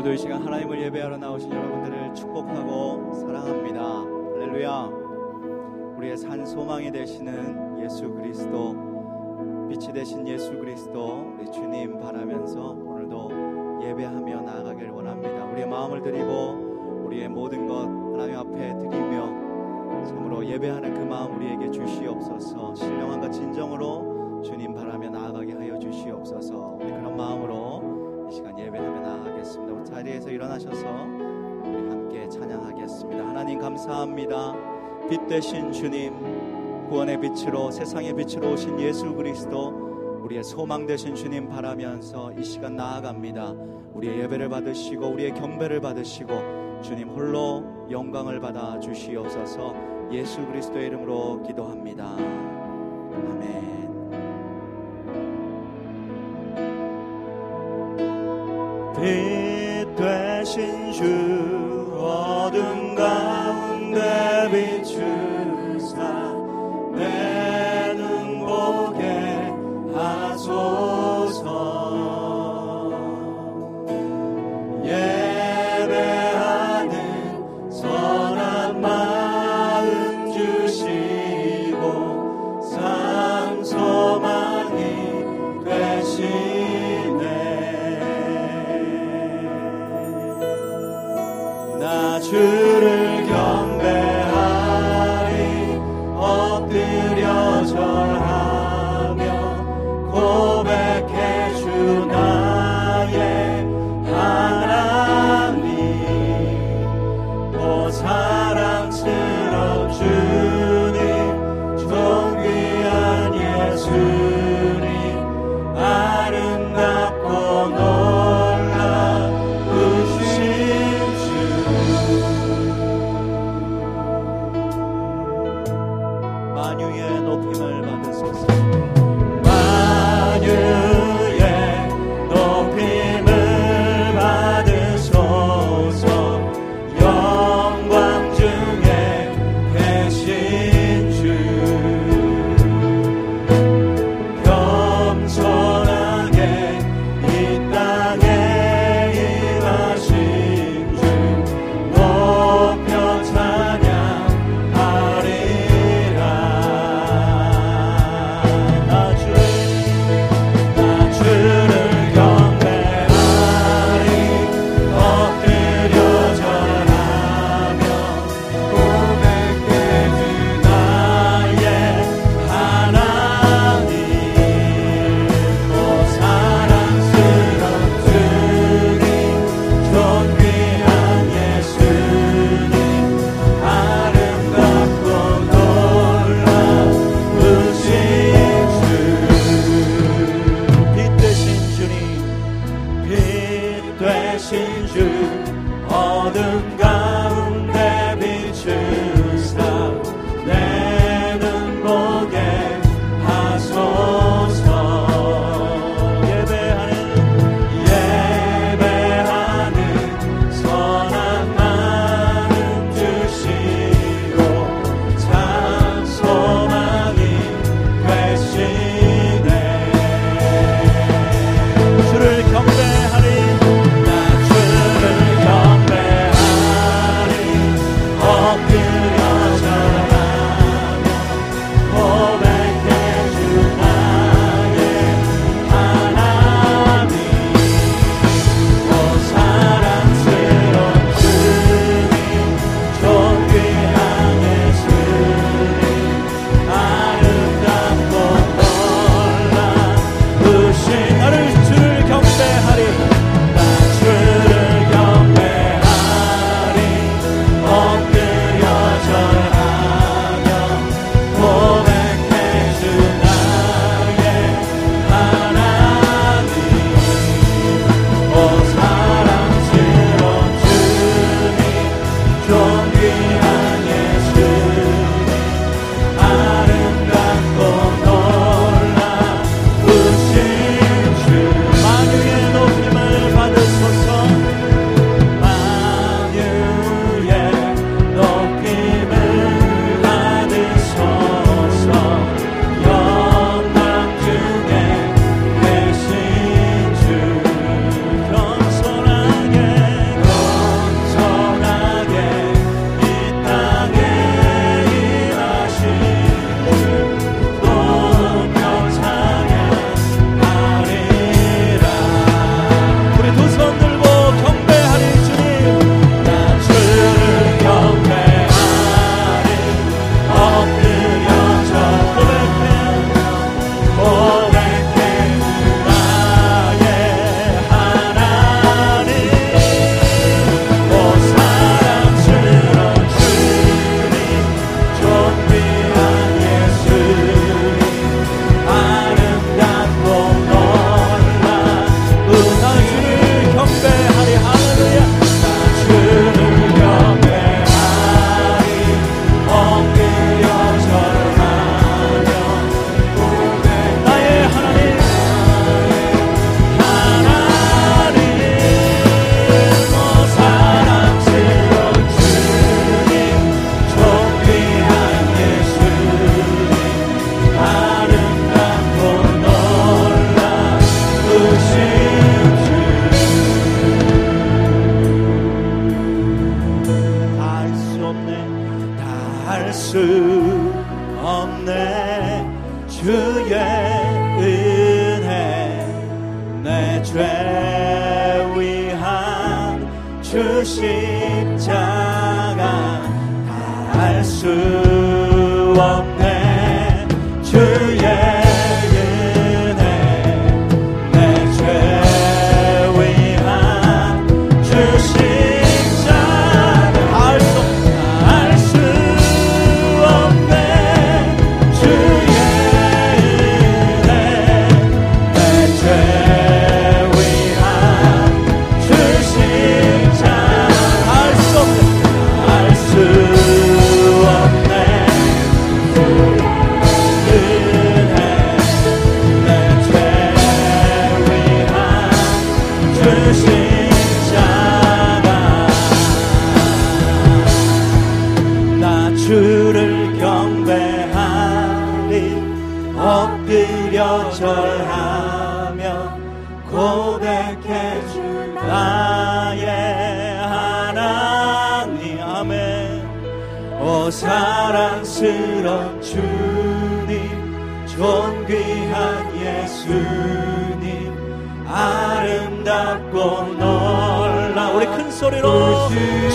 오늘도 이 시간 하나님을 예배하러 나오신 여러분들을 축복하고 사랑합니다. 할렐루야. 우리의 산 소망이 되시는 예수 그리스도 빛이 되신 예수 그리스도 우리 주님 바라면서 오늘도 예배하며 나아가길 원합니다. 우리의 마음을 드리고 우리의 모든 것 하나님 앞에 드리며 참으로 예배하는 그 마음 우리에게 주시옵소서. 신령함과 진정으로 주님 바라며 나아가게 하여 주시옵소서. 우리 그런 마음으로 자리에서 일어나셔서 우리 함께 찬양하겠습니다. 하나님 감사합니다. 빛 되신 주님, 구원의 빛으로 세상의 빛으로 오신 예수 그리스도 우리의 소망 되신 주님 바라면서 이 시간 나아갑니다. 우리의 예배를 받으시고 우리의 경배를 받으시고 주님 홀로 영광을 받아 주시옵소서 예수 그리스도의 이름으로 기도합니다. 아멘. 빛 되신 주를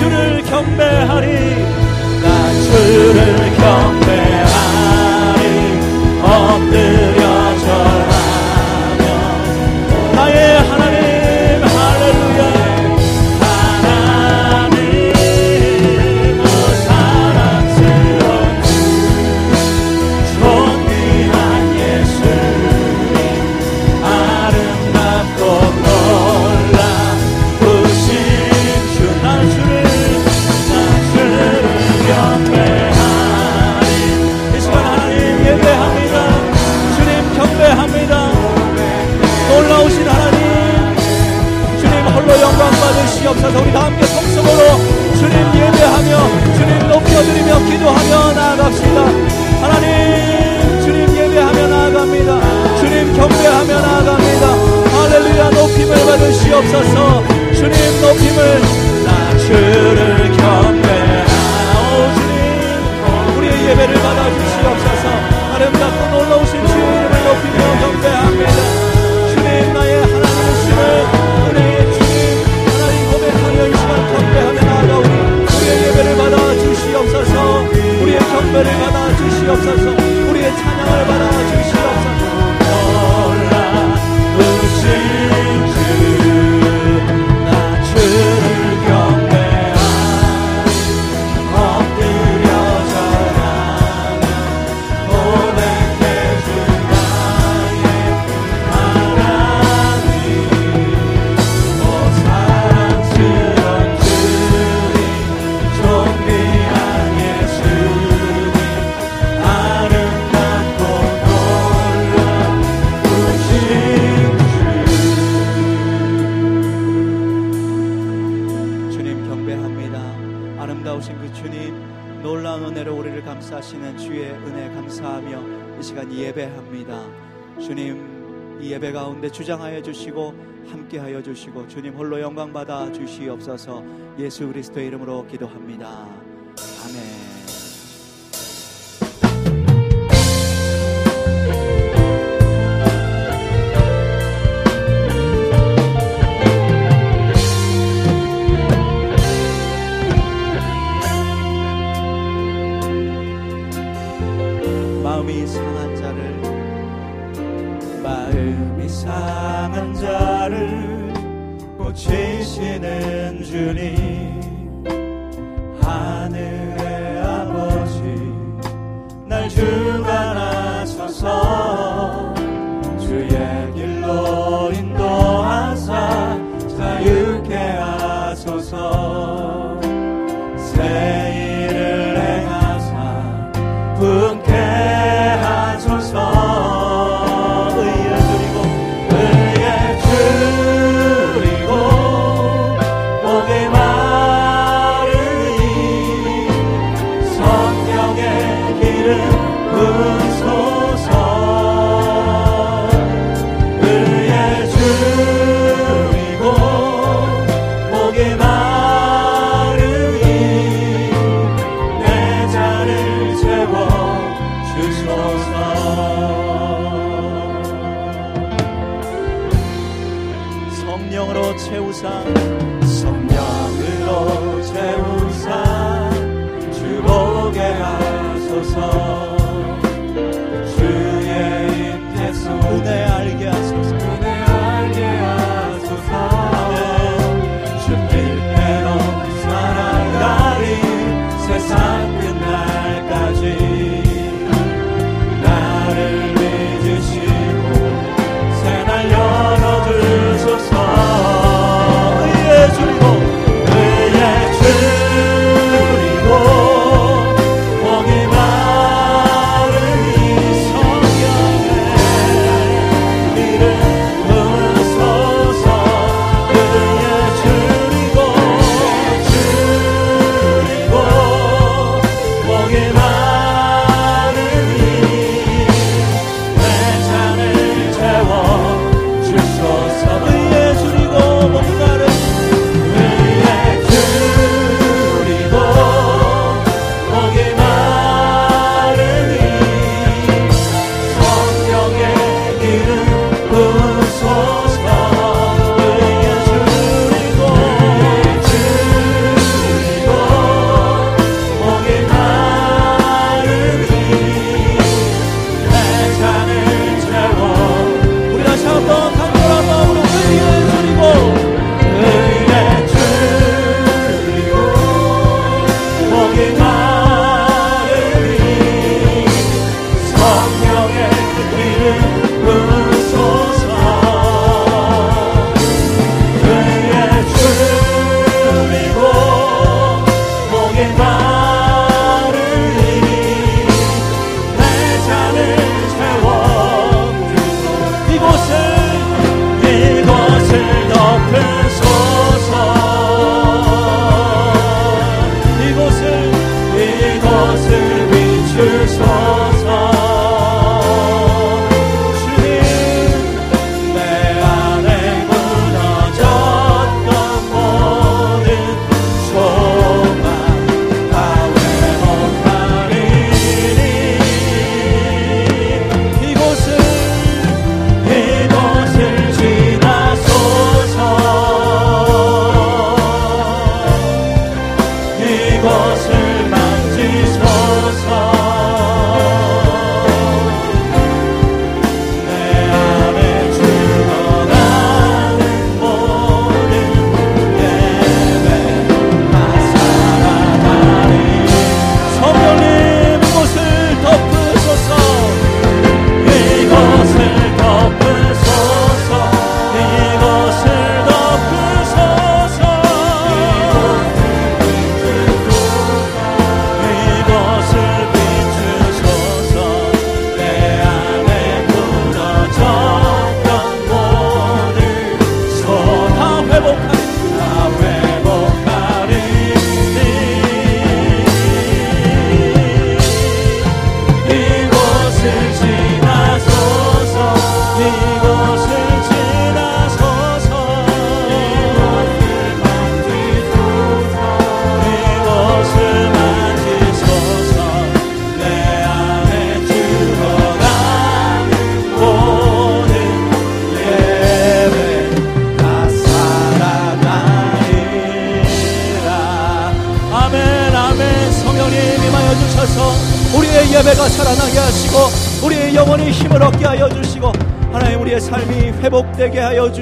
주를 경배하리. 나 주를 경배하리. 가운데 주장하여 주시고 함께하여 주시고 주님 홀로 영광 받아 주시옵소서 예수 그리스도의 이름으로 기도합니다. 아멘.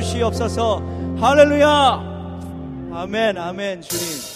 주시옵소서. 할렐루야. 아멘, 아멘, 주님.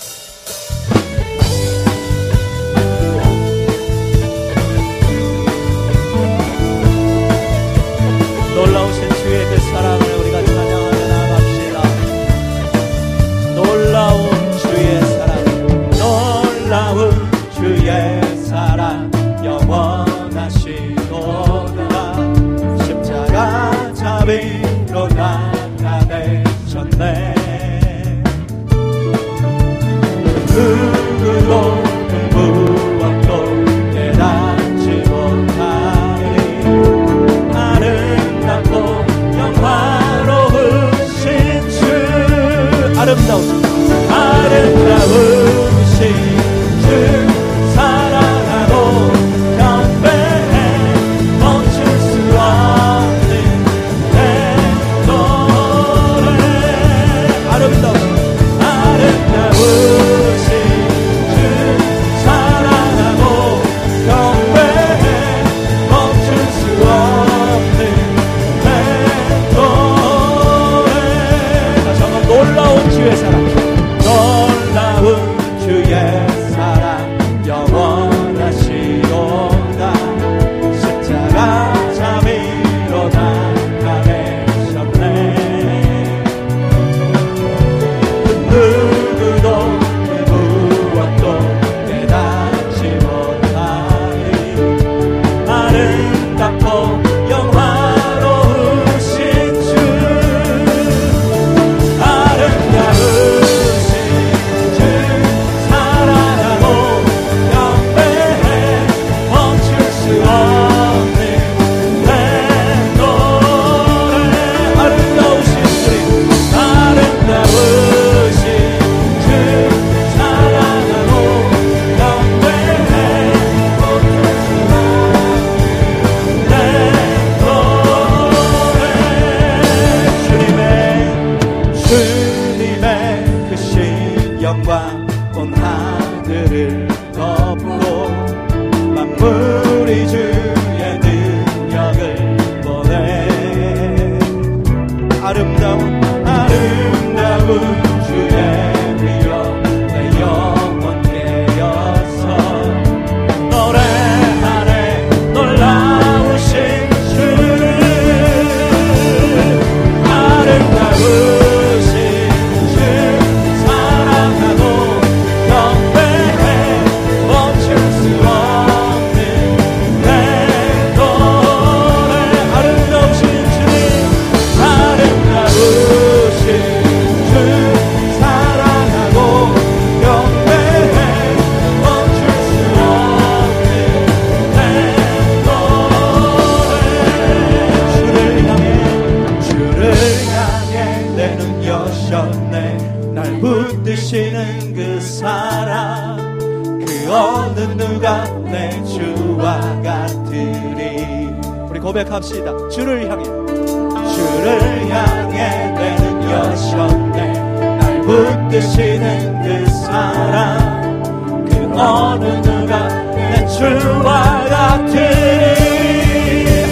고백합시다. 주를 향해. 주를 향해 내는 여셨네 날 붙드시는 그 사랑. 그 어느 누가 내 주와 같으리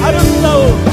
아름다운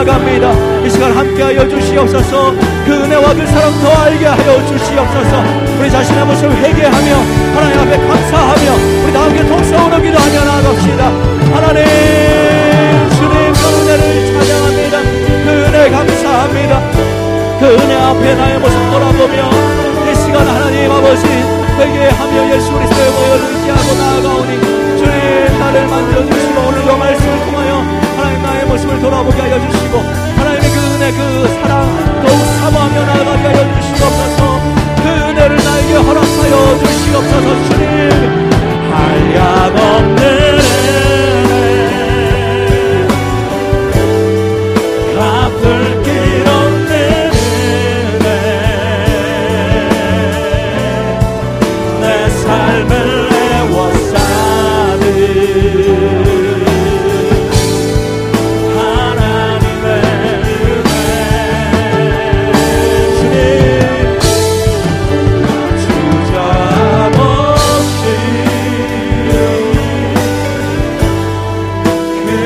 나아갑니다. 이 시간 함께하여 주시옵소서 그 은혜와 그 사랑 더 알게 하여 주시옵소서 우리 자신의 모습을 회개하며 하나님 앞에 감사하며 우리 다 함께 동서로 기도하며 나아갑시다. 하나님 주님 그 은혜를 찬양합니다. 그 은혜 감사합니다. 그 은혜 앞에 나의 모습 돌아보며 이 시간 하나님 아버지 회개하며 예수 그리스도의 모여를 기하고 나아가오니 주님 나를 만들어주시고 오늘